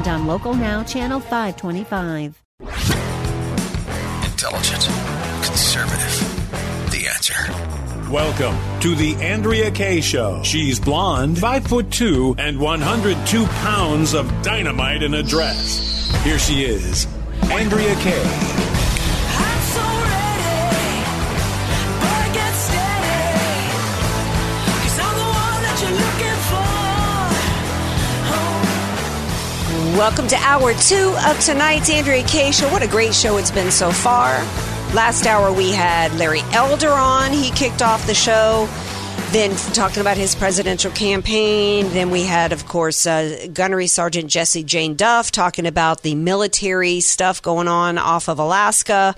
and on Local Now, Channel 525. Intelligent, conservative. The answer. Welcome to the Andrea Kaye Show. She's blonde, five foot two, and 102 pounds of dynamite in a dress. Here she is, Andrea Kaye. Welcome to hour two of tonight's Andrea Kaye Show. What a great show it's been so far. Last hour we had Larry Elder on. He kicked off the show. Then talking about his presidential campaign. Then we had, of course, uh, Gunnery Sergeant Jesse Jane Duff talking about the military stuff going on off of Alaska,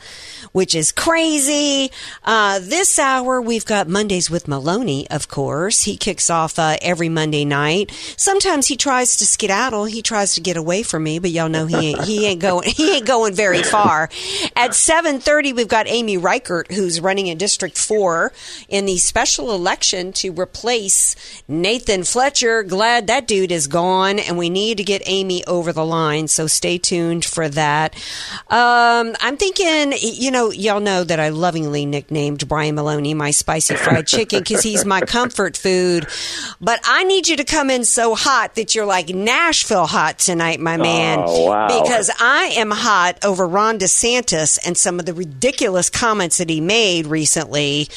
which is crazy. Uh, this hour we've got Mondays with Maloney, of course. He kicks off uh, every Monday night. Sometimes he tries to skedaddle. He tries to get away from me, but y'all know he ain't, he ain't going he ain't going very far. At seven thirty, we've got Amy Reichert, who's running in District Four in the special election to replace Nathan Fletcher. Glad that dude is gone, and we need to get Amy over the line. So stay tuned for that. Um, I'm thinking, you know, y'all know that I lovingly nicknamed Brian Maloney my spicy fried chicken because he's my comfort food. But I need you to come in so hot that you're like Nashville hot tonight, my man. Oh, wow. Because I am hot over Ron DeSantis and some of the ridiculous comments that he made recently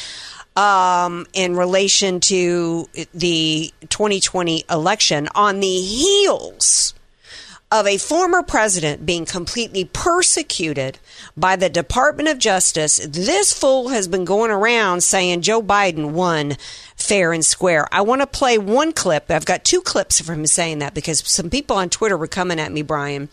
um, in relation to the 2020 election on the heels of a former president being completely persecuted by the Department of Justice. This fool has been going around saying Joe Biden won fair and square. I want to play one clip. I've got two clips from him saying that because some people on Twitter were coming at me, Brian,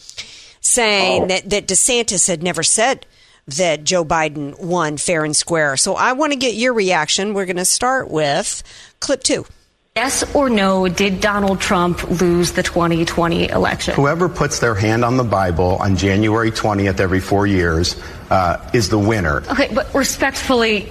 saying Oh. that, that DeSantis had never said that Joe Biden won fair and square. So I want to get your reaction. We're going to start with clip two. Yes or no, did Donald Trump lose the 2020 election? Whoever puts their hand on the Bible on January 20th every four years uh, is the winner. Okay, but respectfully,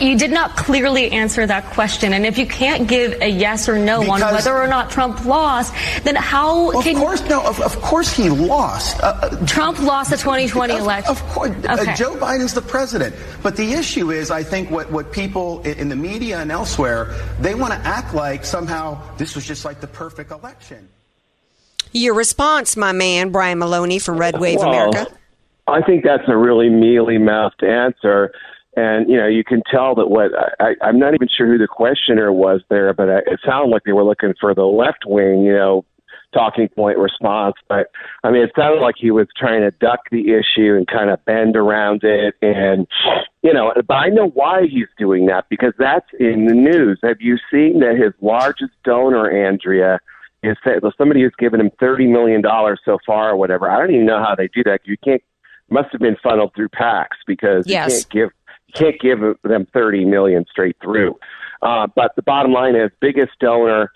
you did not clearly answer that question. And if you can't give a yes or no on whether or not Trump lost, then how Well, can of course, no. Of, of course, he lost. Uh, uh, Trump lost the 2020 of, election? Of course, uh, Okay. Joe Biden's the president. But the issue is, I think what what people in the media and elsewhere they want to act like somehow this was just like the perfect election. Your response, my man, Brian Maloney from Red Wave Well, America. I think that's a really mealy mouthed answer. And, you know, you can tell that what I, I'm not even sure who the questioner was there, but I- it sounded like they were looking for the left wing, you know, talking point response. But I mean, it sounded like he was trying to duck the issue and kind of bend around it. And, you know, but I know why he's doing that because that's in the news. Have you seen that his largest donor, Andrea, is somebody who's given him $30 million so far or whatever? I don't even know how they do that. You can't, must have been funneled through PACs because Yes. you can't give can't give them 30 million straight through. Uh, but the bottom line is, biggest donor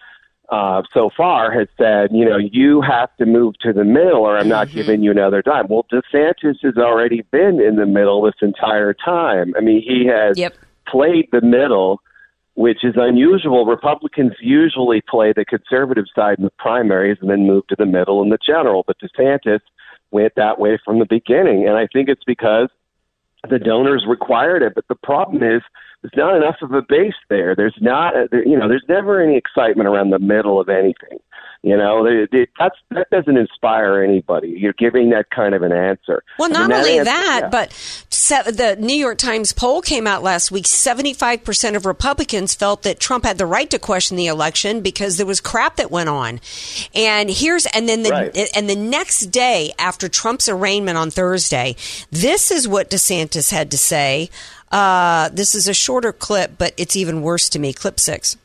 uh, so far has said, you know, you have to move to the middle, or I'm not Mm-hmm. giving you another dime. Well, DeSantis has already been in the middle this entire time. I mean, he has Yep. played the middle. Which is unusual. Republicans usually play the conservative side in the primaries and then move to the middle in the general. But DeSantis went that way from the beginning. And I think it's because the donors required it. But the problem is there's not enough of a base there. There's not, you know, there's never any excitement around the middle of anything. You know, they, they, that's that doesn't inspire anybody. You're giving that kind of an answer. Well, I mean, not only answer- that, yeah. but se- the New York Times poll came out last week. 75% of Republicans felt that Trump had the right to question the election because there was crap that went on. And here's, and then the, Right. and the next day after Trump's arraignment on Thursday, this is what DeSantis had to say. Uh, this is a shorter clip, but it's even worse to me. Clip six.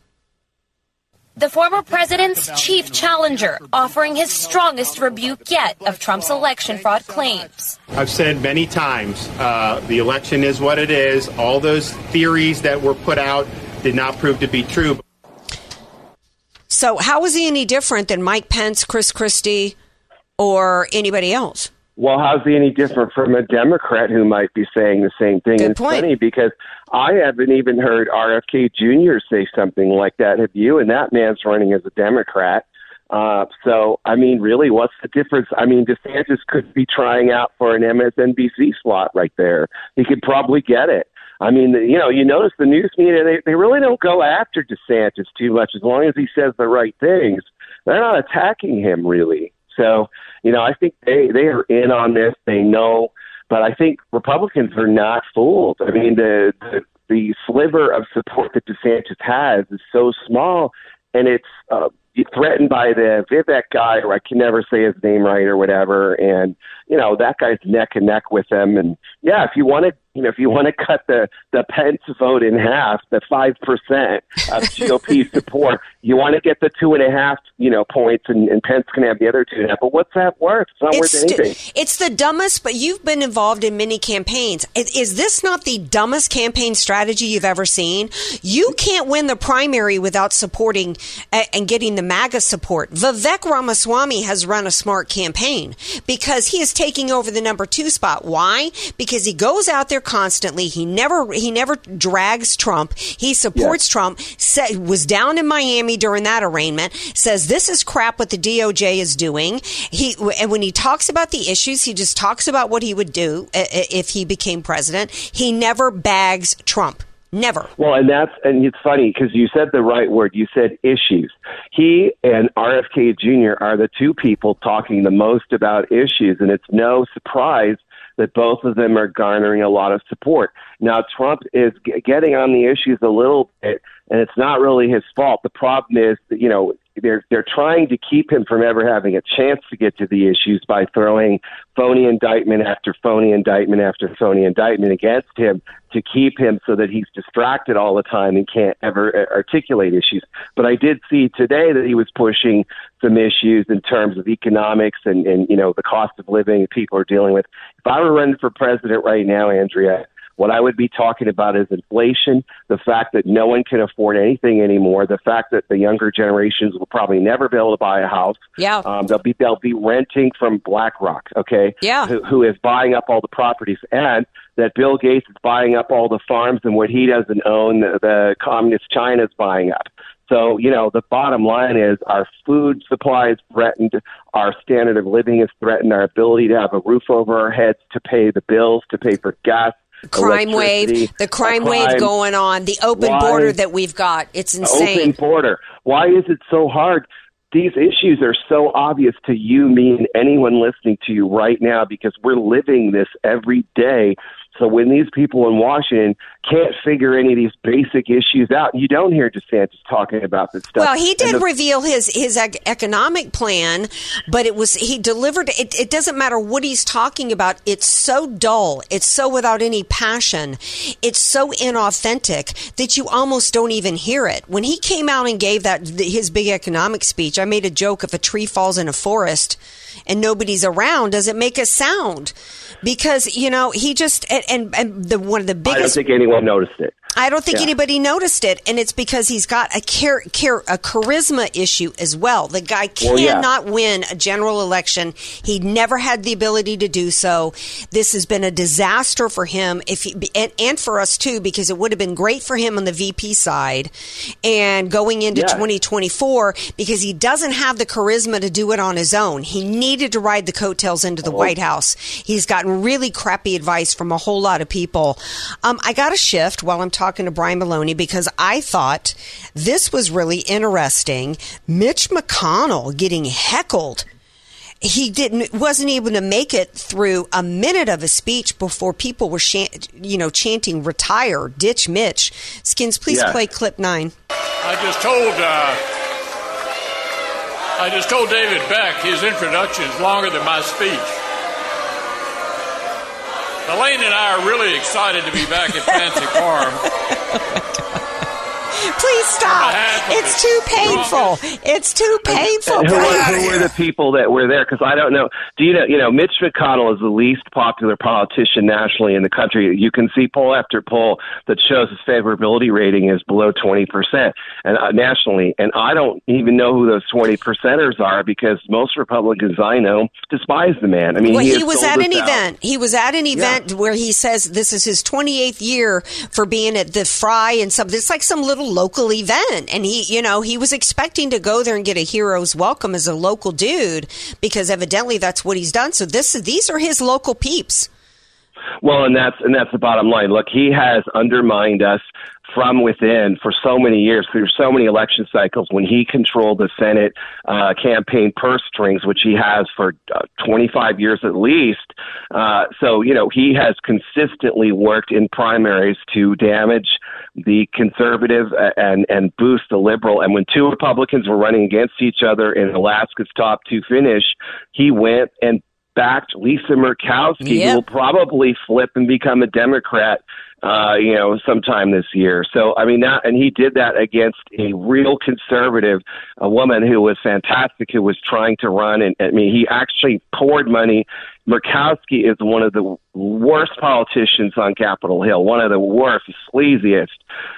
The former president's chief challenger, offering his strongest rebuke yet of Trump's election fraud claims. I've said many times uh, the election is what it is. All those theories that were put out did not prove to be true. So, how is he any different than Mike Pence, Chris Christie, or anybody else? Well, how's he any different from a Democrat who might be saying the same thing? Good it's point. funny because I haven't even heard RFK Jr. say something like that. Have you? And that man's running as a Democrat. Uh, so, I mean, really, what's the difference? I mean, DeSantis could be trying out for an MSNBC slot right there. He could probably get it. I mean, you know, you notice the news media, they, they really don't go after DeSantis too much as long as he says the right things. They're not attacking him really. So, you know, I think they, they are in on this. They know, but I think Republicans are not fooled. I mean, the, the, the sliver of support that DeSantis has is so small and it's, uh, threatened by the Vivek guy, or I can never say his name right or whatever. And you know that guy's neck and neck with him. And yeah, if you want to, you know, if you want to cut the the Pence vote in half, the five percent of GOP support, you want to get the two and a half, you know, points, and, and Pence can have the other two and a half. But what's that worth? It's not It's, worth anything. it's the dumbest, but you've been involved in many campaigns. Is, is this not the dumbest campaign strategy you've ever seen? You can't win the primary without supporting uh, and getting the MAGA support. Vivek Ramaswamy has run a smart campaign because he is taking over the number two spot. Why? Because he goes out there constantly. He never he never drags Trump. He supports Trump. Sa- was down in Miami during that arraignment. Says this is crap what the DOJ is doing. He and when he talks about the issues, he just talks about what he would do if he became president. He never bags Trump. Never. Well, and that's and it's funny because you said the right word. You said issues. He and RFK Jr. are the two people talking the most about issues, and it's no surprise that both of them are garnering a lot of support. Now, Trump is g- getting on the issues a little bit, and it's not really his fault. The problem is you know they're they're trying to keep him from ever having a chance to get to the issues by throwing phony indictment after phony indictment after phony indictment against him to keep him so that he's distracted all the time and can't ever articulate issues. But I did see today that he was pushing some issues in terms of economics and, and you know the cost of living people are dealing with. If I were running for president right now, Andrea, what I would be talking about is inflation, the fact that no one can afford anything anymore, the fact that the younger generations will probably never be able to buy a house. Yeah. Um, they'll be they'll be renting from BlackRock, okay? Yeah. Who, who is buying up all the properties and that Bill Gates is buying up all the farms and what he doesn't own, the, the communist China is buying up. So, you know, the bottom line is our food supply is threatened, our standard of living is threatened, our ability to have a roof over our heads, to pay the bills, to pay for gas. Crime wave, the crime wave going on, the open Why? border that we've got. It's insane. Open border. Why is it so hard? These issues are so obvious to you, me, and anyone listening to you right now because we're living this every day. So when these people in Washington can't figure any of these basic issues out, you don't hear DeSantis talking about this stuff. Well, he did the- reveal his his ec- economic plan, but it was he delivered. It, it doesn't matter what he's talking about. It's so dull. It's so without any passion. It's so inauthentic that you almost don't even hear it. When he came out and gave that his big economic speech, I made a joke: if a tree falls in a forest and nobody's around, does it make a sound? Because you know he just and and, the one of the biggest. I don't think anyone noticed it. I don't think Yeah. anybody noticed it, and it's because he's got a char- char- a charisma issue as well. The guy Well, yeah. cannot win a general election. He never had the ability to do so. This has been a disaster for him, if he, and, and for us too, because it would have been great for him on the VP side, and going into Yeah. 2024 because he doesn't have the charisma to do it on his own. He needed to ride the coattails into the Oh. White House. He's gotten really crappy advice from a whole lot of people. Um, I got to shift while I'm talking to Brian Maloney because I thought this was really interesting. Mitch McConnell getting heckled. He didn't wasn't able to make it through a minute of his speech before people were, shan- you know, chanting "retire, ditch Mitch." Skins, please Yeah. play clip nine. I just told uh, I just told David Beck his introduction is longer than my speech. Elaine and I are really excited to be back at Fancy Farm. Please stop. It's too painful. It's too painful. who, were, who were the people that were there? Because I don't know. Do you know? You know, Mitch McConnell is the least popular politician nationally in the country. You can see poll after poll that shows his favorability rating is below twenty percent, and uh, nationally. And I don't even know who those twenty percenters are because most Republicans I know despise the man. I mean, well, he, he was at an event. He was at an event Yeah. where he says this is his 28th year for being at the Fry and some. It's like some little local event, and he, you know, he was expecting to go there and get a hero's welcome as a local dude because evidently that's what he's done. So this, these are his local peeps. Well, and that's and that's the bottom line. Look, he has undermined us from within for so many years through so many election cycles. When he controlled the Senate uh, campaign purse strings, which he has for uh, 25 years at least, uh, so you know he has consistently worked in primaries to damage the conservative uh, and and boost the liberal. And when two Republicans were running against each other in Alaska's top two finish, he went and backed Lisa Murkowski, Yep. who will probably flip and become a Democrat, uh, you know, sometime this year. So, I mean, that, and he did that against a real conservative, a woman who was fantastic, who was trying to run. And I mean, he actually poured money. Murkowski is one of the worst politicians on Capitol Hill, one of the worst, sleaziest.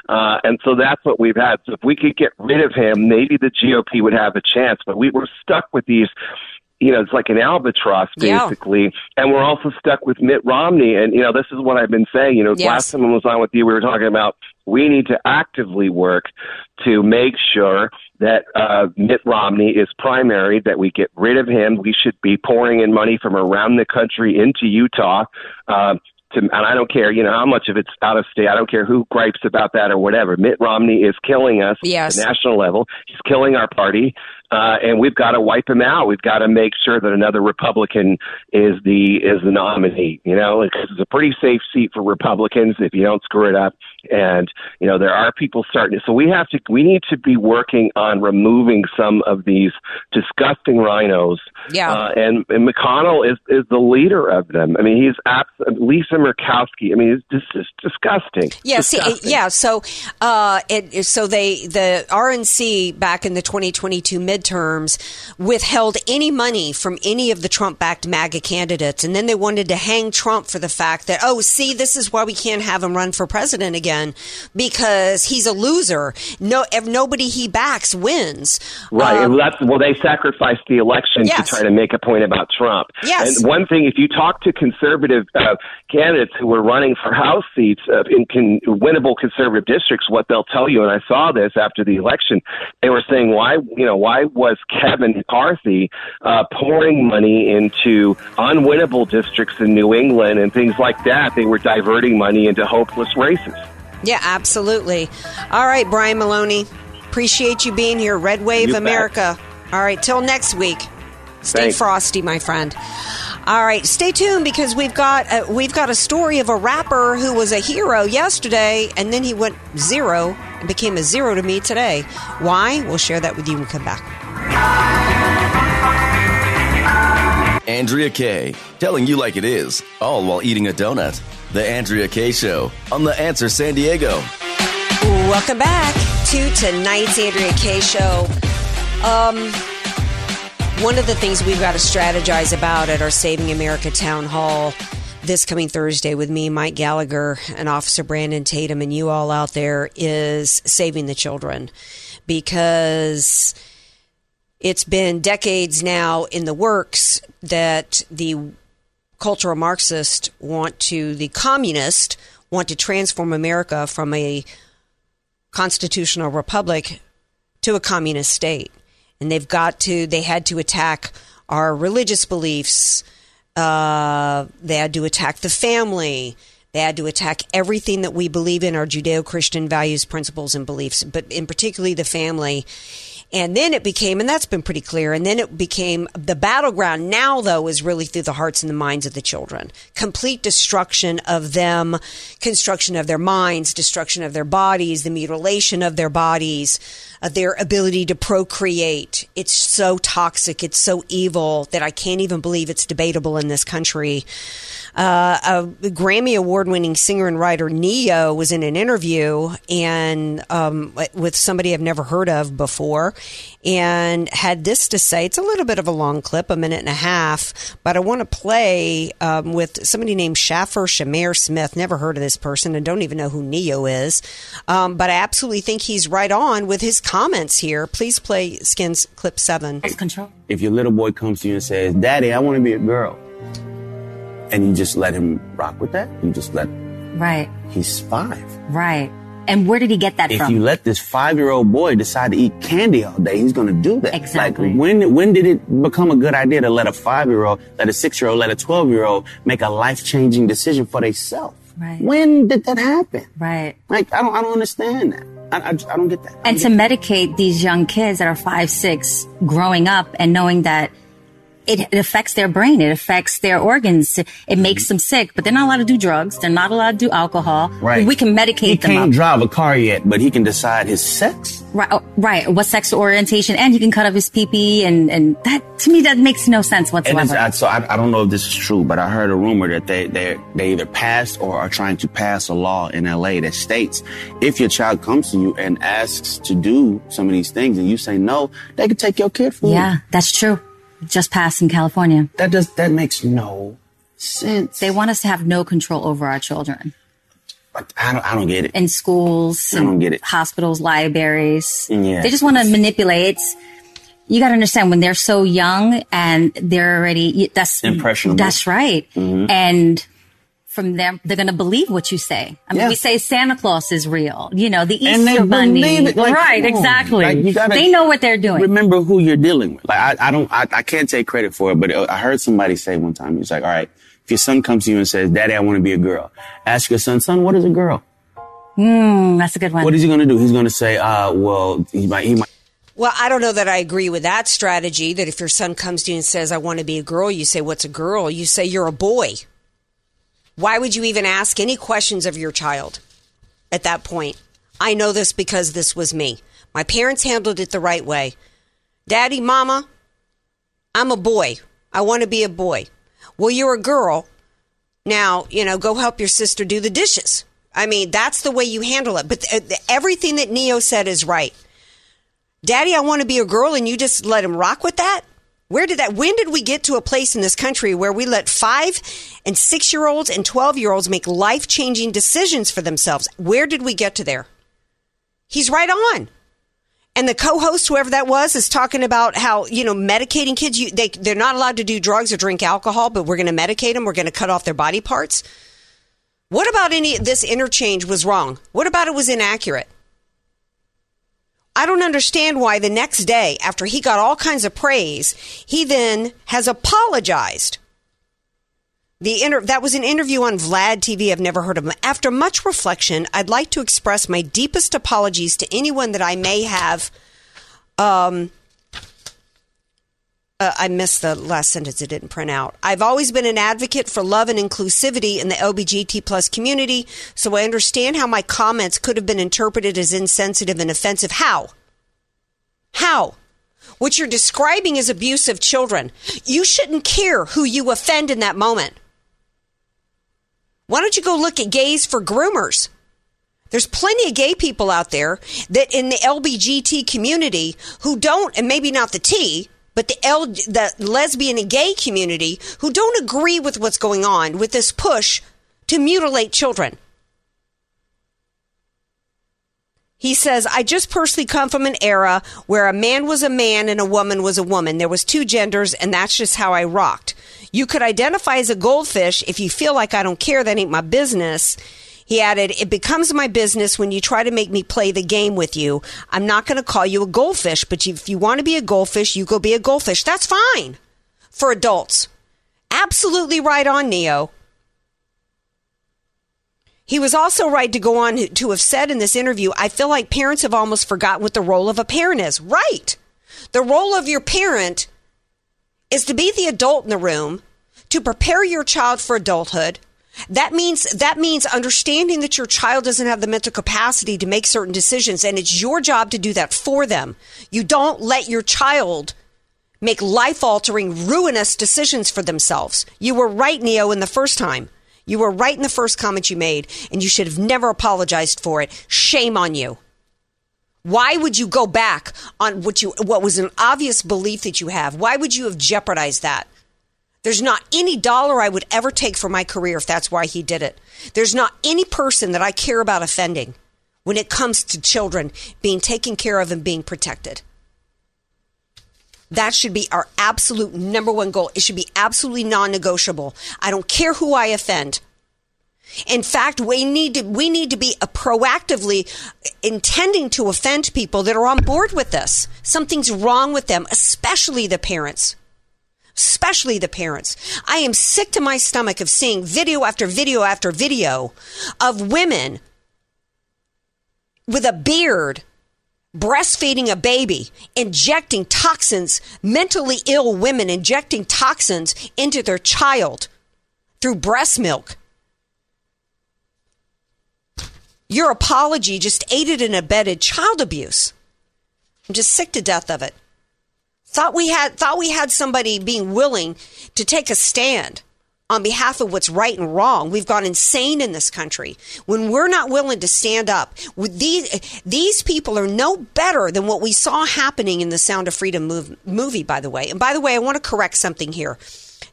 Uh, and so that's what we've had. So if we could get rid of him, maybe the GOP would have a chance. But we were stuck with these you know, it's like an albatross Yeah. basically. And we're also stuck with Mitt Romney. And, you know, this is what I've been saying. You know, Yes. last time I was on with you, we were talking about we need to actively work to make sure that uh, Mitt Romney is primary, that we get rid of him. We should be pouring in money from around the country into Utah. Uh, to, and I don't care, you know, how much of it's out of state. I don't care who gripes about that or whatever. Mitt Romney is killing us Yes. at the national level. He's killing our party, uh, and we've got to wipe him out. We've got to make sure that another Republican is the is the nominee. You know, because it's a pretty safe seat for Republicans if you don't screw it up. And you know, there are people starting. So we have to. We need to be working on removing some of these disgusting RINOs. Yeah. Uh, and, and McConnell is is the leader of them. I mean, he's abs- Lisa Murkowski. I mean, it's just it's disgusting. Yeah, see, Disgusting. yeah. So, uh, it, so they the RNC back in the 2022 midterms withheld any money from any of the Trump-backed MAGA candidates, and then they wanted to hang Trump for the fact that oh, see, this is why we can't have him run for president again because he's a loser. No, if nobody he backs wins. Right. Um, and well, they sacrificed the election Yes. to try to make a point about Trump. Yes. And one thing, if you talk to conservative uh, candidates who were running for House seats uh, in con- winnable conservative districts, what they'll tell you, and I saw this after the election, they were saying, why, you know, why was Kevin McCarthy uh, pouring money into unwinnable districts in New England and things like that? They were diverting money into hopeless races. Yeah, absolutely. All right, Brian Maloney. Appreciate you being here. Red Wave You bet. America. All right, till next week. Stay Thanks. frosty, my friend. All right, stay tuned because we've got uh, we've got a story of a rapper who was a hero yesterday, and then he went zero and became a zero to me today. Why? We'll share that with you when we come back. Andrea Kaye, telling you like it is, all while eating a donut. The Andrea Kaye Show on The Answer San Diego. Welcome back to tonight's Andrea Kaye show. Um, one of the things we've got to strategize about at our Saving America town hall this coming Thursday with me, Mike Gallagher, and Officer Brandon Tatum, and you all out there is saving the children because it's been decades now in the works that the cultural Marxist want to, the communist want to transform America from a constitutional republic to a communist state. And they've got to, they had to attack our religious beliefs. Uh, they had to attack the family. They had to attack everything that we believe in, our Judeo Christian values, principles, and beliefs, but in particularly the family. And then it became, and that's been pretty clear, and then it became the battleground now, though, is really through the hearts and the minds of the children. Complete destruction of them, construction of their minds, destruction of their bodies, the mutilation of their bodies, of their ability to procreate. It's so toxic, it's so evil that I can't even believe it's debatable in this country. Uh, a Grammy award winning singer and writer Ne-Yo was in an interview and um, with somebody I've never heard of before and had this to say. It's a little bit of a long clip, a minute and a half, but I want to play um, with somebody named Shaffer Shamir Smith. Never heard of this person and don't even know who Ne-Yo is. Um, but I absolutely think he's right on with his comments here. Please play Skins clip seven. Control. If your little boy comes to you and says, Daddy, I want to be a girl and you just let him rock with that. You just let. Right. He's five. Right. And where did he get that if from? you let this five-year-old boy decide to eat candy all day, he's going to do that. Exactly. Like when when did it become a good idea to let a five-year-old, let a six-year-old, let a twelve-year-old make a life-changing decision for themselves? Right. When did that happen? Right. Like I don't I don't understand that. I, I, I don't get that. And to medicate these young kids that are five, six, growing up and knowing that it, it affects their brain. It affects their organs. It makes mm-hmm. them sick, but they're not allowed to do drugs. They're not allowed to do alcohol. Right. We can medicate He them can't up. drive a car yet, but he can decide his sex. Right, oh, right. What sexual orientation, and he can cut off his pee and and that to me that makes no sense whatsoever. I, so I, I don't know if this is true, but I heard a rumor that they they they either passed or are trying to pass a law in LA that states if your child comes to you and asks to do some of these things and you say no, they can take your kid from you. yeah, that's true. Just passed in California. That does that makes no sense. They want us to have no control over our children I don't I don't get it. in schools, I don't get it. hospitals, libraries. Yeah. They just want to manipulate. You got to understand when they're so young and they're already that's Impressionable. That's right. Mhm. And from them, they're going to believe what you say. I mean, Yeah. we say Santa Claus is real. You know, the Easter and they Bunny. believe it. Like, right, come exactly. Like, you gotta they know what they're doing. Remember who you're dealing with. Like I, I don't, I, I can't take credit for it, but I heard somebody say one time, he's like, all right, if your son comes to you and says, daddy, I want to be a girl, ask your son, son, what is a girl? Mm, that's a good one. What is he going to do? He's going to say, uh, well, he might, he might. Well, I don't know that I agree with that strategy. That if your son comes to you and says, I want to be a girl, you say, What's a girl? You say, You're a boy. Why would you even ask any questions of your child at that point? I know this because this was me. My parents handled it the right way. Daddy, mama, I'm a boy. I want to be a boy. Well, you're a girl. Now, you know, go help your sister do the dishes. I mean, that's the way you handle it. But uh, th- th- everything that Ne-Yo said is right. Daddy, I want to be a girl, and you just let him rock with that? Where did that, when did we get to a place in this country where we let five and six year olds and 12 year olds make life changing decisions for themselves? Where did we get to there? He's right on. And the co-host, whoever that was, is talking about how you know medicating kids. You, they they're not allowed to do drugs or drink alcohol, but we're going to medicate them. We're going to cut off their body parts. What about any this interchange was wrong? What about it was inaccurate? I don't understand why the next day, after he got all kinds of praise, he then has apologized. The inter- that was an interview on Vlad TV. I've never heard of him. After much reflection, I'd like to express my deepest apologies to anyone that I may have. Um, uh, I missed the last sentence; it didn't print out. I've always been an advocate for love and inclusivity in the LBGT plus community, so I understand how my comments could have been interpreted as insensitive and offensive. How? How? What you're describing is abuse of children. You shouldn't care who you offend in that moment. Why don't you go look at gays for groomers? There's plenty of gay people out there that in the LBGT community who don't, and maybe not the T, but the L, the lesbian and gay community who don't agree with what's going on with this push to mutilate children. He says, I just personally come from an era where a man was a man and a woman was a woman. There was two genders and that's just how I rocked. You could identify as a goldfish. If you feel like I don't care, that ain't my business. He added, it becomes my business when you try to make me play the game with you. I'm not going to call you a goldfish, but if you want to be a goldfish, you go be a goldfish. That's fine for adults. Absolutely right on, Ne-Yo. He was also right to go on to have said in this interview, I feel like parents have almost forgotten what the role of a parent is. Right. The role of your parent is to be the adult in the room, to prepare your child for adulthood. That means that means understanding that your child doesn't have the mental capacity to make certain decisions and it's your job to do that for them. You don't let your child make life altering, ruinous decisions for themselves. You were right, Ne-Yo, in the first time. You were right in the first comment you made, and you should have never apologized for it. Shame on you. Why would you go back on what you what was an obvious belief that you have? Why would you have jeopardized that? There's not any dollar I would ever take for my career if that's why he did it. There's not any person that I care about offending when it comes to children being taken care of and being protected. That should be our absolute number one goal. It should be absolutely non negotiable. I don't care who I offend. In fact, we need to we need to be proactively intending to offend people that are on board with this. Something's wrong with them, especially the parents. Especially the parents. I am sick to my stomach of seeing video after video after video of women with a beard breastfeeding a baby, injecting toxins, mentally ill women injecting toxins into their child through breast milk. Your apology just aided and abetted child abuse. I'm just sick to death of it. Thought we had thought we had somebody being willing to take a stand on behalf of what's right and wrong. We've gone insane in this country when we're not willing to stand up. These these people are no better than what we saw happening in the Sound of Freedom movie. By the way, and by the way, I want to correct something here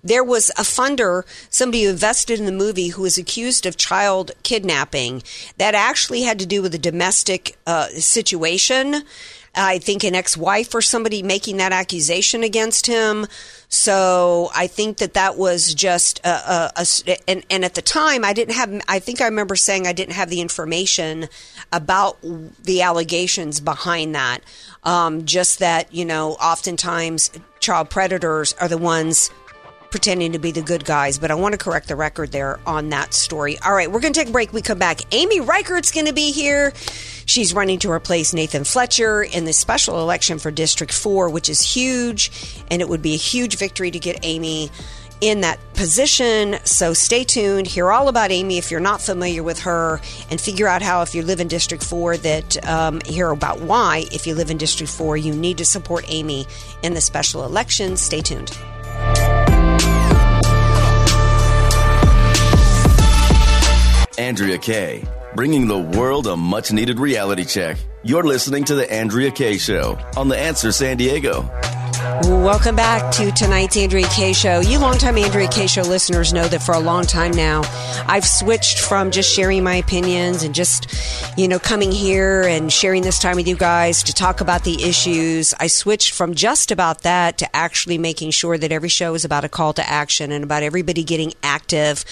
there was a funder, somebody who invested in the movie, who was accused of child kidnapping. That actually had to do with a domestic uh, situation. I think an ex-wife or somebody making that accusation against him. So I think that that was just a, a, a, and, and at the time I didn't have. I think I remember saying I didn't have the information about the allegations behind that. Um, just that you know, oftentimes child predators are the ones pretending to be the good guys, but I want to correct the record there on that story. All right, we're going to take a break. We come back. Amy Reichert's going to be here. She's running to replace Nathan Fletcher in the special election for District 4, which is huge, and it would be a huge victory to get Amy in that position. So stay tuned. Hear all about Amy if you're not familiar with her, and figure out how, if you live in District 4, that um, hear about why, if you live in District 4, you need to support Amy in the special election. Stay tuned. Andrea Kaye, bringing the world a much needed reality check. You're listening to The Andrea Kaye Show on The Answer San Diego. Welcome back to tonight's Andrea Kaye Show. You longtime Andrea Kaye Show listeners know that for a long time now, I've switched from just sharing my opinions and just, you know, coming here and sharing this time with you guys to talk about the issues. I switched from just about that to actually making sure that every show is about a call to action and about everybody getting active,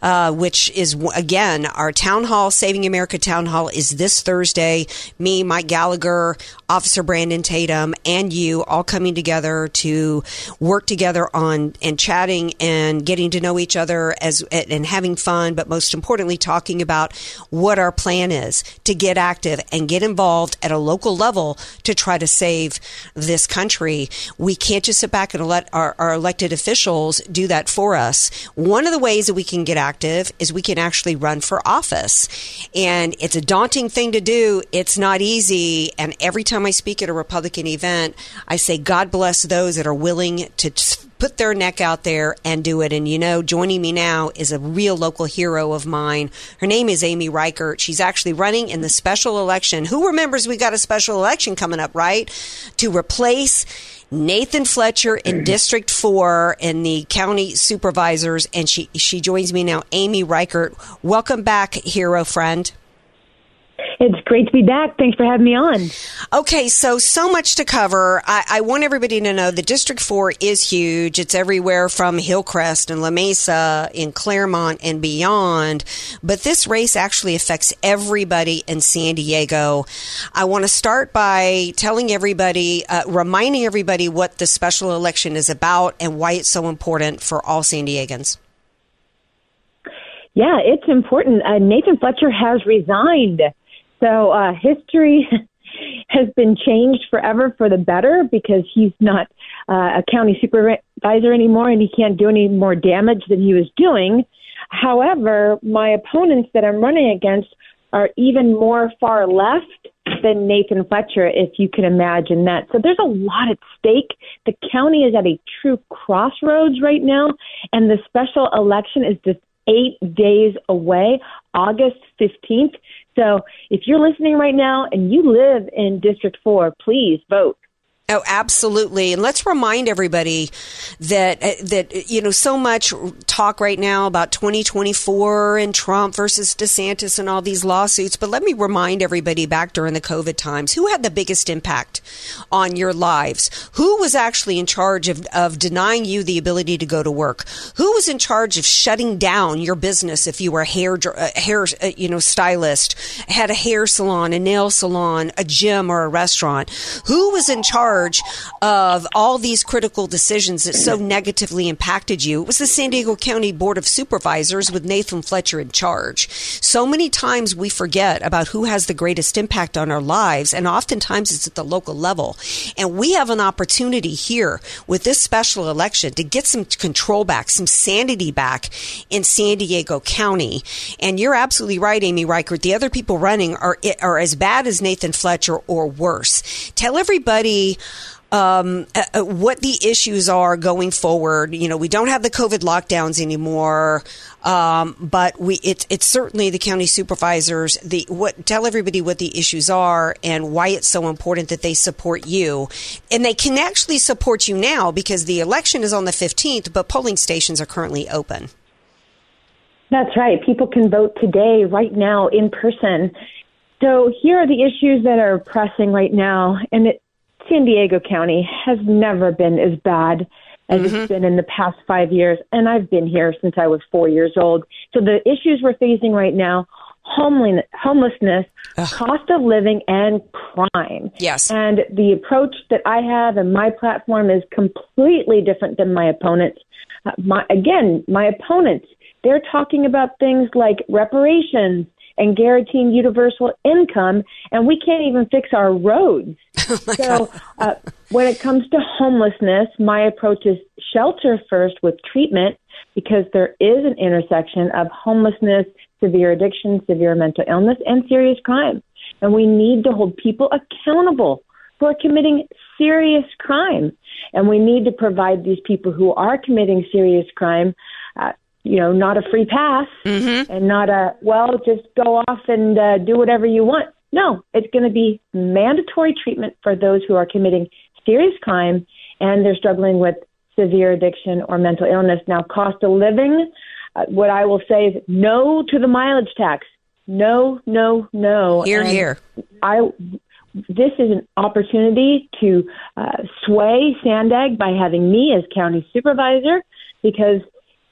uh, which is, again, our town hall, Saving America Town Hall, is this Thursday. Me, Mike Gallagher, Officer Brandon Tatum, and you all coming together to work together on and chatting and getting to know each other as and having fun, but most importantly, talking about what our plan is to get active and get involved at a local level to try to save this country. We can't just sit back and let our, our elected officials do that for us. One of the ways that we can get active is we can actually run for office. And it's a daunting thing to do. It's not easy. And every time I speak at a Republican event, I say, God bless those that are willing to put their neck out there and do it. And you know, joining me now is a real local hero of mine. Her name is Amy Reichert. She's actually running in the special election. Who remembers we got a special election coming up, right? To replace Nathan Fletcher in mm-hmm. District 4 and the county supervisors. And she, she joins me now, Amy Reichert. Welcome back, hero friend. It's great to be back. Thanks for having me on. Okay, so so much to cover. I, I, want everybody to know the District 4 is huge. It's everywhere from Hillcrest and La Mesa in Clairemont and beyond. But this race actually affects everybody in San Diego. I want to start by telling everybody, uh, reminding everybody what the special election is about and why it's so important for all San Diegans. Yeah, it's important. Uh, Nathan Fletcher has resigned so uh, history has been changed forever for the better because he's not uh, a county supervisor anymore and he can't do any more damage than he was doing. However, my opponents that I'm running against are even more far left than Nathan Fletcher, if you can imagine that. So there's a lot at stake. The county is at a true crossroads right now, and the special election is just eight days away, August 15th. So if you're listening right now and you live in District 4, please vote. Oh, absolutely. And let's remind everybody that uh, that you know so much talk right now about 2024 and Trump versus DeSantis and all these lawsuits, but let me remind everybody back during the COVID times, who had the biggest impact on your lives? Who was actually in charge of, of denying you the ability to go to work? Who was in charge of shutting down your business if you were a hair hair uh, you know stylist, had a hair salon, a nail salon, a gym or a restaurant? Who was in charge charge of all these critical decisions that so negatively impacted you. It was the San Diego County Board of Supervisors with Nathan Fletcher in charge. So many times we forget about who has the greatest impact on our lives, and oftentimes it's at the local level. And we have an opportunity here with this special election to get some control back, some sanity back in San Diego County. And you're absolutely right, Amy Reichert. The other people running are are as bad as Nathan Fletcher or worse. Tell everybody um, uh, uh, what the issues are going forward. You know, we don't have the COVID lockdowns anymore, um, but we it's it's certainly the county supervisors. The what tell everybody what the issues are and why it's so important that they support you, and they can actually support you now because the election is on the fifteenth, but polling stations are currently open. That's right. People can vote today, right now, in person. So here are the issues that are pressing right now, and it, San Diego County has never been as bad as mm-hmm. it's been in the past five years. And I've been here since I was four years old. So the issues we're facing right now homelessness, Ugh. cost of living, and crime. Yes. And the approach that I have and my platform is completely different than my opponents. Uh, my, again, my opponents, they're talking about things like reparations and guaranteeing universal income, and we can't even fix our roads. Oh so, uh, when it comes to homelessness, my approach is shelter first with treatment because there is an intersection of homelessness, severe addiction, severe mental illness, and serious crime. And we need to hold people accountable for committing serious crime. And we need to provide these people who are committing serious crime uh, you know, not a free pass mm-hmm. and not a, well, just go off and uh, do whatever you want. No, it's going to be mandatory treatment for those who are committing serious crime and they're struggling with severe addiction or mental illness. Now, cost of living, uh, what I will say is no to the mileage tax. No, no, no. Here, and here. I this is an opportunity to uh, sway Sandag by having me as county supervisor because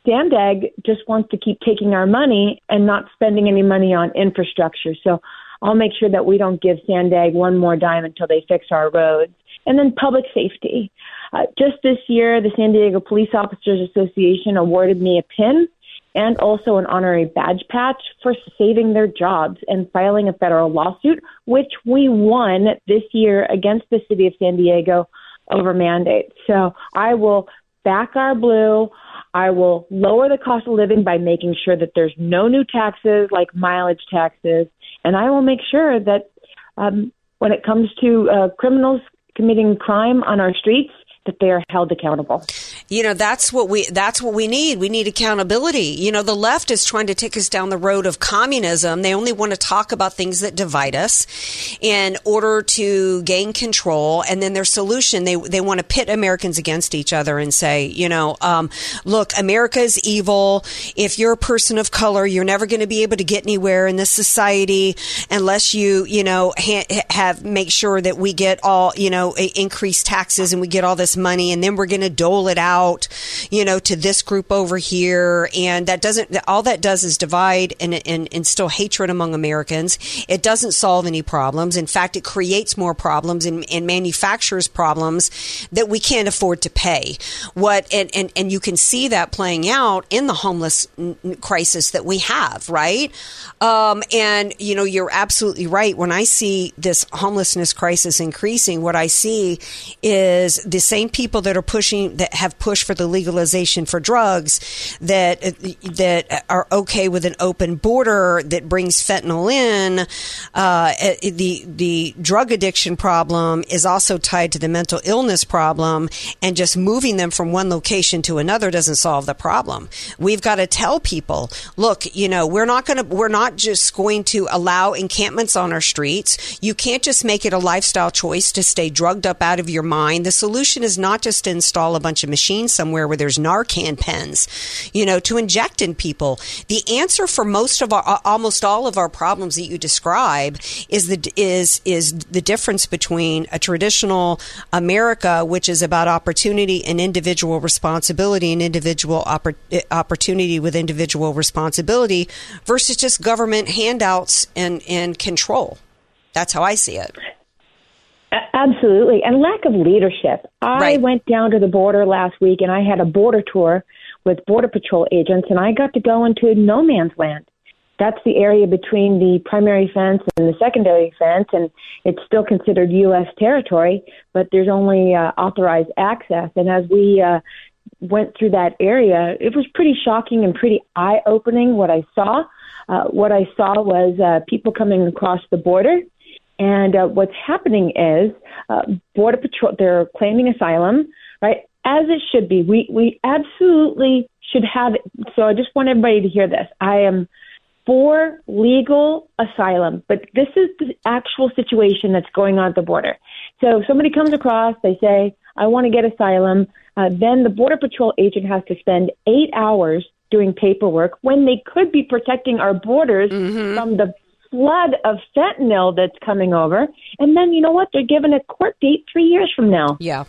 Sandag just wants to keep taking our money and not spending any money on infrastructure. So I'll make sure that we don't give Sandag one more dime until they fix our roads. And then public safety. Uh, just this year, the San Diego Police Officers Association awarded me a pin and also an honorary badge patch for saving their jobs and filing a federal lawsuit, which we won this year against the city of San Diego over mandates. So I will back our blue. I will lower the cost of living by making sure that there's no new taxes like mileage taxes, and I will make sure that um, when it comes to uh, criminals committing crime on our streets, that they are held accountable. You know, that's what we that's what we need. We need accountability. You know, the left is trying to take us down the road of communism. They only want to talk about things that divide us in order to gain control. And then their solution, they they want to pit Americans against each other and say, you know, um, look, America is evil. If you're a person of color, you're never going to be able to get anywhere in this society unless you, you know, ha- have make sure that we get all, you know, increased taxes and we get all this this money and then we're going to dole it out, you know, to this group over here. And that doesn't, all that does is divide and, and instill hatred among Americans. It doesn't solve any problems. In fact, it creates more problems and, and manufactures problems that we can't afford to pay. What, and, and, and you can see that playing out in the homeless crisis that we have, right? Um, and, you know, you're absolutely right. When I see this homelessness crisis increasing, what I see is the same same people that are pushing that have pushed for the legalization for drugs that that are okay with an open border that brings fentanyl in. Uh, the the drug addiction problem is also tied to the mental illness problem, and just moving them from one location to another doesn't solve the problem. We've got to tell people, look, you know, we're not going to we're not just going to allow encampments on our streets. You can't just make it a lifestyle choice to stay drugged up out of your mind. The solution is not just to install a bunch of machines somewhere where there's Narcan pens, you know, to inject in people. The answer for most of our, almost all of our problems that you describe is the is is the difference between a traditional America, which is about opportunity and individual responsibility and individual oppor- eh, opportunity with individual responsibility, versus just government handouts and and control. That's how I see it. Absolutely. And lack of leadership. I right. went down to the border last week and I had a border tour with Border Patrol agents, and I got to go into no man's land. That's the area between the primary fence and the secondary fence, and it's still considered U.S. territory, but there's only uh, authorized access. And as we uh, went through that area, it was pretty shocking and pretty eye opening what I saw. Uh, what I saw was uh, people coming across the border and uh, what's happening is uh, Border Patrol, they're claiming asylum, right? As it should be. We, we absolutely should have it. So I just want everybody to hear this. I am for legal asylum, but this is the actual situation that's going on at the border. So if somebody comes across, they say, I want to get asylum. Uh, then the Border Patrol agent has to spend eight hours doing paperwork when they could be protecting our borders mm-hmm. from the flood of fentanyl that's coming over. And then you know what? They're given a court date three years from now. Yeah.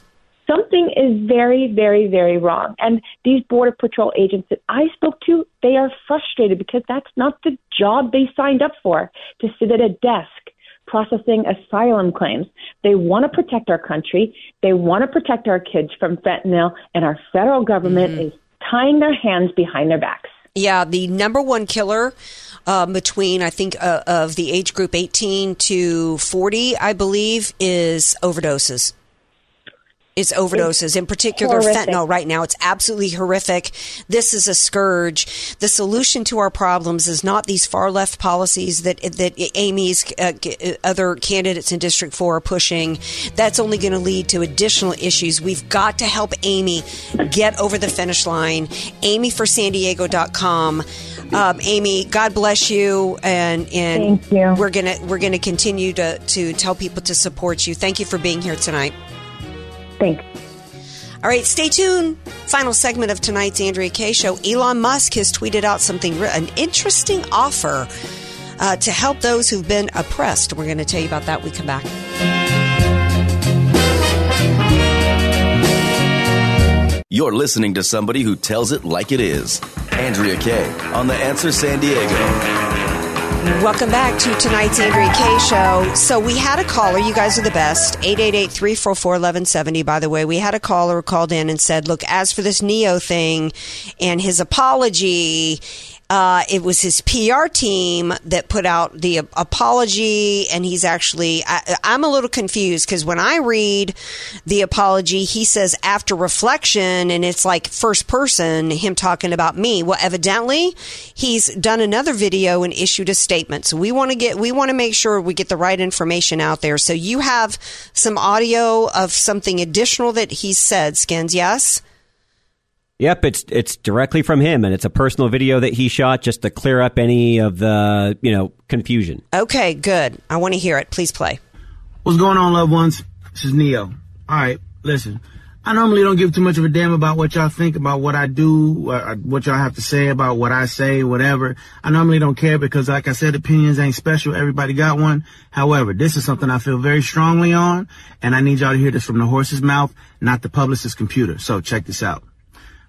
Something is very, very, very wrong. And these Border Patrol agents that I spoke to, they are frustrated because that's not the job they signed up for to sit at a desk processing asylum claims. They want to protect our country. They want to protect our kids from fentanyl, and our federal government mm-hmm. is tying their hands behind their backs. Yeah, the number one killer um, between, I think, uh, of the age group 18 to 40, I believe, is overdoses. It's overdoses, it's in particular horrific. fentanyl right now. It's absolutely horrific. This is a scourge. The solution to our problems is not these far left policies that that Amy's uh, other candidates in District 4 are pushing. That's only going to lead to additional issues. We've got to help Amy get over the finish line. AmyForSanDiego.com. Um, Amy, God bless you, and and Thank you. we're gonna we're gonna continue to to tell people to support you. Thank you for being here tonight. Thanks. All right, stay tuned. Final segment of tonight's Andrea Kaye show. Elon Musk has tweeted out something an interesting offer uh, to help those who've been oppressed. We're going to tell you about that. When we come back. You're listening to somebody who tells it like it is. Andrea Kaye on The Answer San Diego. Welcome back to tonight's Andrea Kaye show. So we had a caller. You guys are the best. 888-344-1170. By the way, we had a caller called in and said, look, as for this Ne-Yo thing and his apology, uh, it was his PR team that put out the apology, and he's actually. I, am a little confused because when I read the apology, he says after reflection, and it's like first person, him talking about me. Well, evidently, he's done another video and issued a statement. So we want to get, we want to make sure we get the right information out there. So you have some audio of something additional that he said, Skins, yes? Yep, it's it's directly from him, and it's a personal video that he shot just to clear up any of the you know confusion. Okay, good. I want to hear it. Please play. What's going on, loved ones? This is Ne-Yo. All right, listen. I normally don't give too much of a damn about what y'all think about what I do, uh, what y'all have to say about what I say, whatever. I normally don't care because, like I said, opinions ain't special. Everybody got one. However, this is something I feel very strongly on, and I need y'all to hear this from the horse's mouth, not the publicist's computer. So check this out.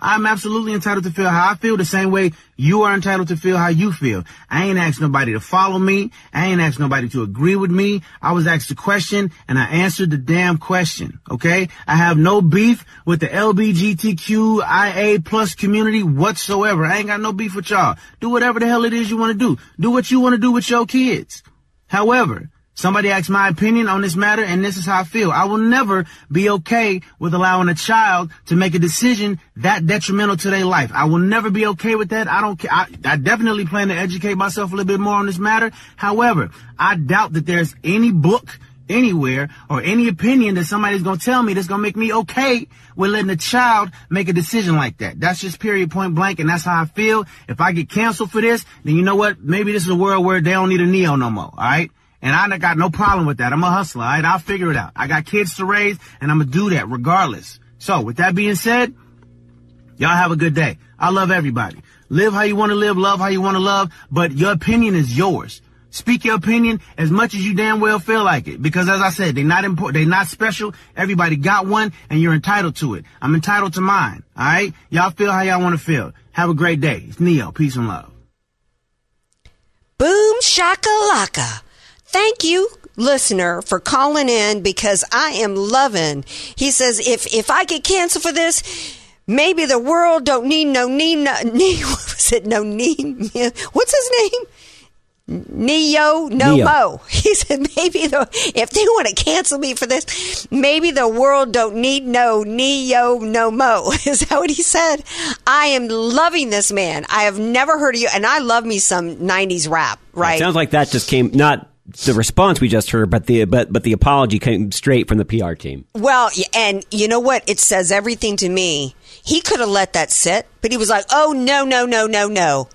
I'm absolutely entitled to feel how I feel the same way you are entitled to feel how you feel. I ain't asked nobody to follow me. I ain't asked nobody to agree with me. I was asked a question and I answered the damn question. Okay. I have no beef with the LBGTQIA plus community whatsoever. I ain't got no beef with y'all. Do whatever the hell it is you want to do. Do what you want to do with your kids. However, Somebody asked my opinion on this matter, and this is how I feel. I will never be okay with allowing a child to make a decision that detrimental to their life. I will never be okay with that. I don't care. I, I definitely plan to educate myself a little bit more on this matter. However, I doubt that there's any book anywhere or any opinion that somebody's gonna tell me that's gonna make me okay with letting a child make a decision like that. That's just period point blank and that's how I feel. If I get canceled for this, then you know what? Maybe this is a world where they don't need a Ne-Yo no more, alright? And I got no problem with that. I'm a hustler, all right? I'll figure it out. I got kids to raise, and I'm gonna do that regardless. So, with that being said, y'all have a good day. I love everybody. Live how you want to live, love how you want to love, but your opinion is yours. Speak your opinion as much as you damn well feel like it. Because as I said, they're not important, they're not special. Everybody got one, and you're entitled to it. I'm entitled to mine, alright? Y'all feel how y'all want to feel. Have a great day. It's Ne-Yo. Peace and love. Boom shakalaka. Thank you, listener, for calling in because I am loving. He says, if if I get canceled for this, maybe the world don't need no need no need. What was it? No need. What's his name? Ne-Yo no Ne-Yo. mo. He said maybe the if they want to cancel me for this, maybe the world don't need no Ne-Yo no mo. Is that what he said? I am loving this man. I have never heard of you, and I love me some '90s rap. Right? It sounds like that just came not the response we just heard, but the but but the apology came straight from the PR team. Well, and you know what? It says everything to me. He could have let that sit, but he was like, "Oh no, no, no, no, no."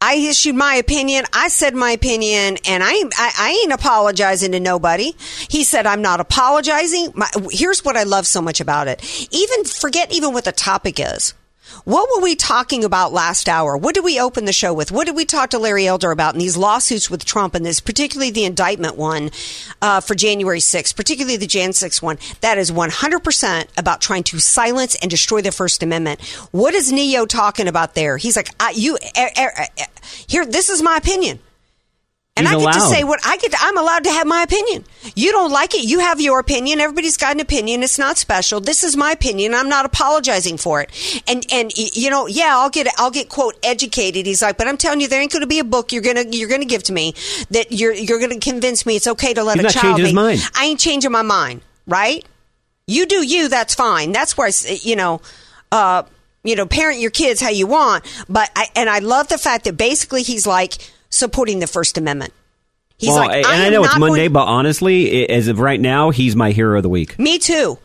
I issued my opinion. I said my opinion, and I, ain't- I, I ain't apologizing to nobody. He said, I'm not apologizing. My, here's what I love so much about it. Even forget even what the topic is. What were we talking about last hour? What did we open the show with? What did we talk to Larry Elder about in these lawsuits with Trump and this, particularly the indictment one uh, for January 6th, particularly the Jan 6 one? That is 100% about trying to silence and destroy the First Amendment. What is Ne-Yo talking about there? He's like, you, eh, eh, eh, here, this is my opinion. And He's I get to say what I get. To, I'm allowed to have my opinion. You don't like it. You have your opinion. Everybody's got an opinion. It's not special. This is my opinion. I'm not apologizing for it. And and you know, yeah, I'll get I'll get quote educated. He's like, but I'm telling you, there ain't going to be a book you're gonna you're gonna give to me that you're you're going to convince me it's okay to let He's a not child. changing his mind. I ain't changing my mind. Right? You do you. That's fine. That's where I you know. Uh, you know, parent your kids how you want, but I, and I love the fact that basically he's like supporting the First Amendment. He's well, like, and I, am know it's Monday, but honestly, as of right now, he's my hero of the week. Me too.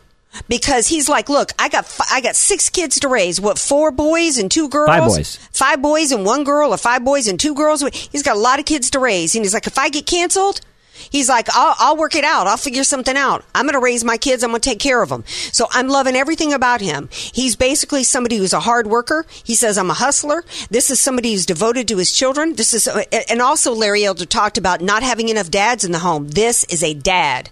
Because he's like, look, I got fi- I got six kids to raise. What four boys and two girls? Five boys. Five boys and one girl, or five boys and two girls. He's got a lot of kids to raise, and he's like, if I get canceled, he's like, I'll, I'll work it out. I'll figure something out. I'm going to raise my kids. I'm going to take care of them. So I'm loving everything about him. He's basically somebody who's a hard worker. He says, I'm a hustler. This is somebody who's devoted to his children. This is, and also Larry Elder talked about not having enough dads in the home. This is a dad.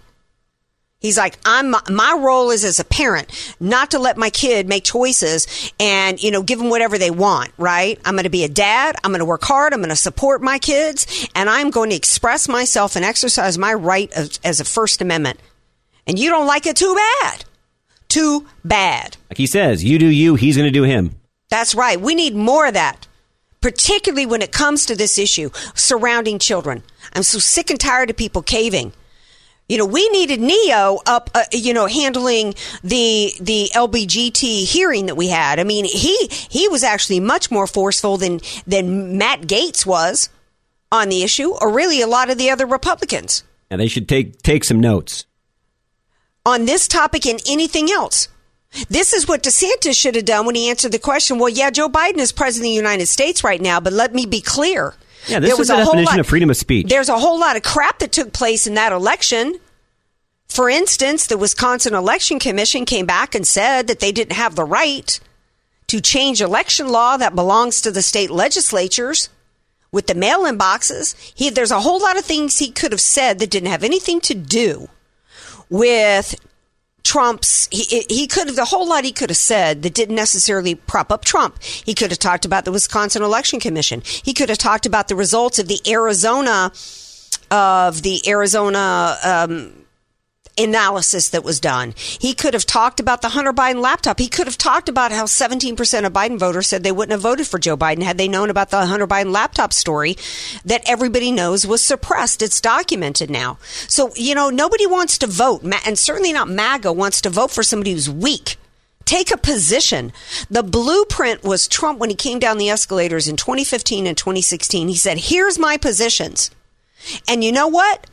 He's like, I'm my role is as a parent, not to let my kid make choices and you know give them whatever they want. Right? I'm going to be a dad. I'm going to work hard. I'm going to support my kids, and I'm going to express myself and exercise my right as, as a First Amendment. And you don't like it? Too bad. Too bad. Like he says, you do you, he's going to do him. That's right. We need more of that, particularly when it comes to this issue surrounding children. I'm so sick and tired of people caving. You know, we needed Ne-Yo up, uh, you know, handling the the LBGT hearing that we had. I mean, he he was actually much more forceful than than Matt Gaetz was on the issue, or really a lot of the other Republicans And they should take take some notes. on this topic and anything else. This is what DeSantis should have done when he answered the question. Well, yeah, Joe Biden is president of the United States right now, but let me be clear. Yeah, this There is the definition lot- of freedom of speech. There's a whole lot of crap that took place in that election. For instance, the Wisconsin Election Commission came back and said that they didn't have the right to change election law that belongs to the state legislatures with the mail-in boxes. He, there's a whole lot of things he could have said that didn't have anything to do with Trump's he he could have the whole lot he could have said that didn't necessarily prop up Trump. He could have talked about the Wisconsin Election Commission. He could have talked about the results of the Arizona of the Arizona um, analysis that was done. He could have talked about the Hunter Biden laptop. He could have talked about how 17% of Biden voters said they wouldn't have voted for Joe Biden had they known about the Hunter Biden laptop story that everybody knows was suppressed. It's documented now. So, you know, nobody wants to vote, and certainly not MAGA wants to vote for somebody who's weak. Take a position. The blueprint was Trump when he came down the escalators in 2015 and 2016. He said, Here's my positions. And you know what?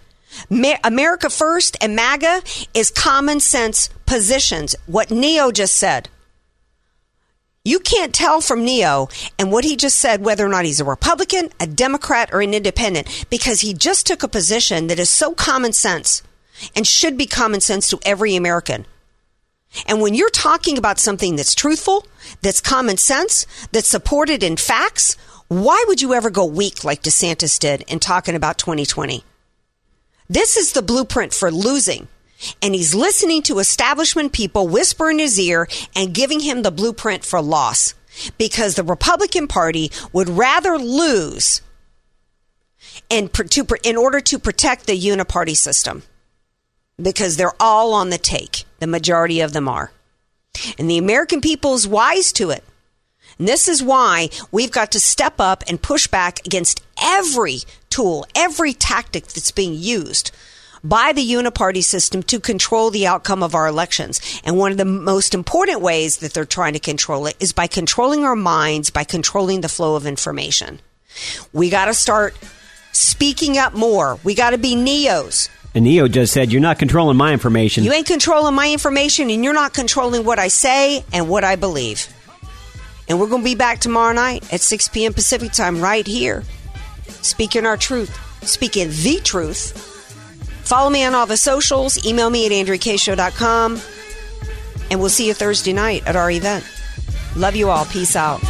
America First and MAGA is common sense positions. What Ne-Yo just said. You can't tell from Ne-Yo and what he just said whether or not he's a Republican, a Democrat, or an independent because he just took a position that is so common sense and should be common sense to every American. And when you're talking about something that's truthful, that's common sense, that's supported in facts, why would you ever go weak like DeSantis did in talking about 2020? This is the blueprint for losing. And he's listening to establishment people whisper in his ear and giving him the blueprint for loss because the Republican Party would rather lose and to, in order to protect the uniparty system because they're all on the take. The majority of them are. And the American people is wise to it. And this is why we've got to step up and push back against every tool, every tactic that's being used by the uniparty system to control the outcome of our elections. And one of the most important ways that they're trying to control it is by controlling our minds, by controlling the flow of information. We got to start speaking up more. We got to be Ne-Yos. And Ne-Yo just said, You're not controlling my information. You ain't controlling my information, and you're not controlling what I say and what I believe. And we're going to be back tomorrow night at 6 p.m. Pacific time right here, speaking our truth, speaking the truth. Follow me on all the socials. Email me at andreakshow.com. And we'll see you Thursday night at our event. Love you all. Peace out.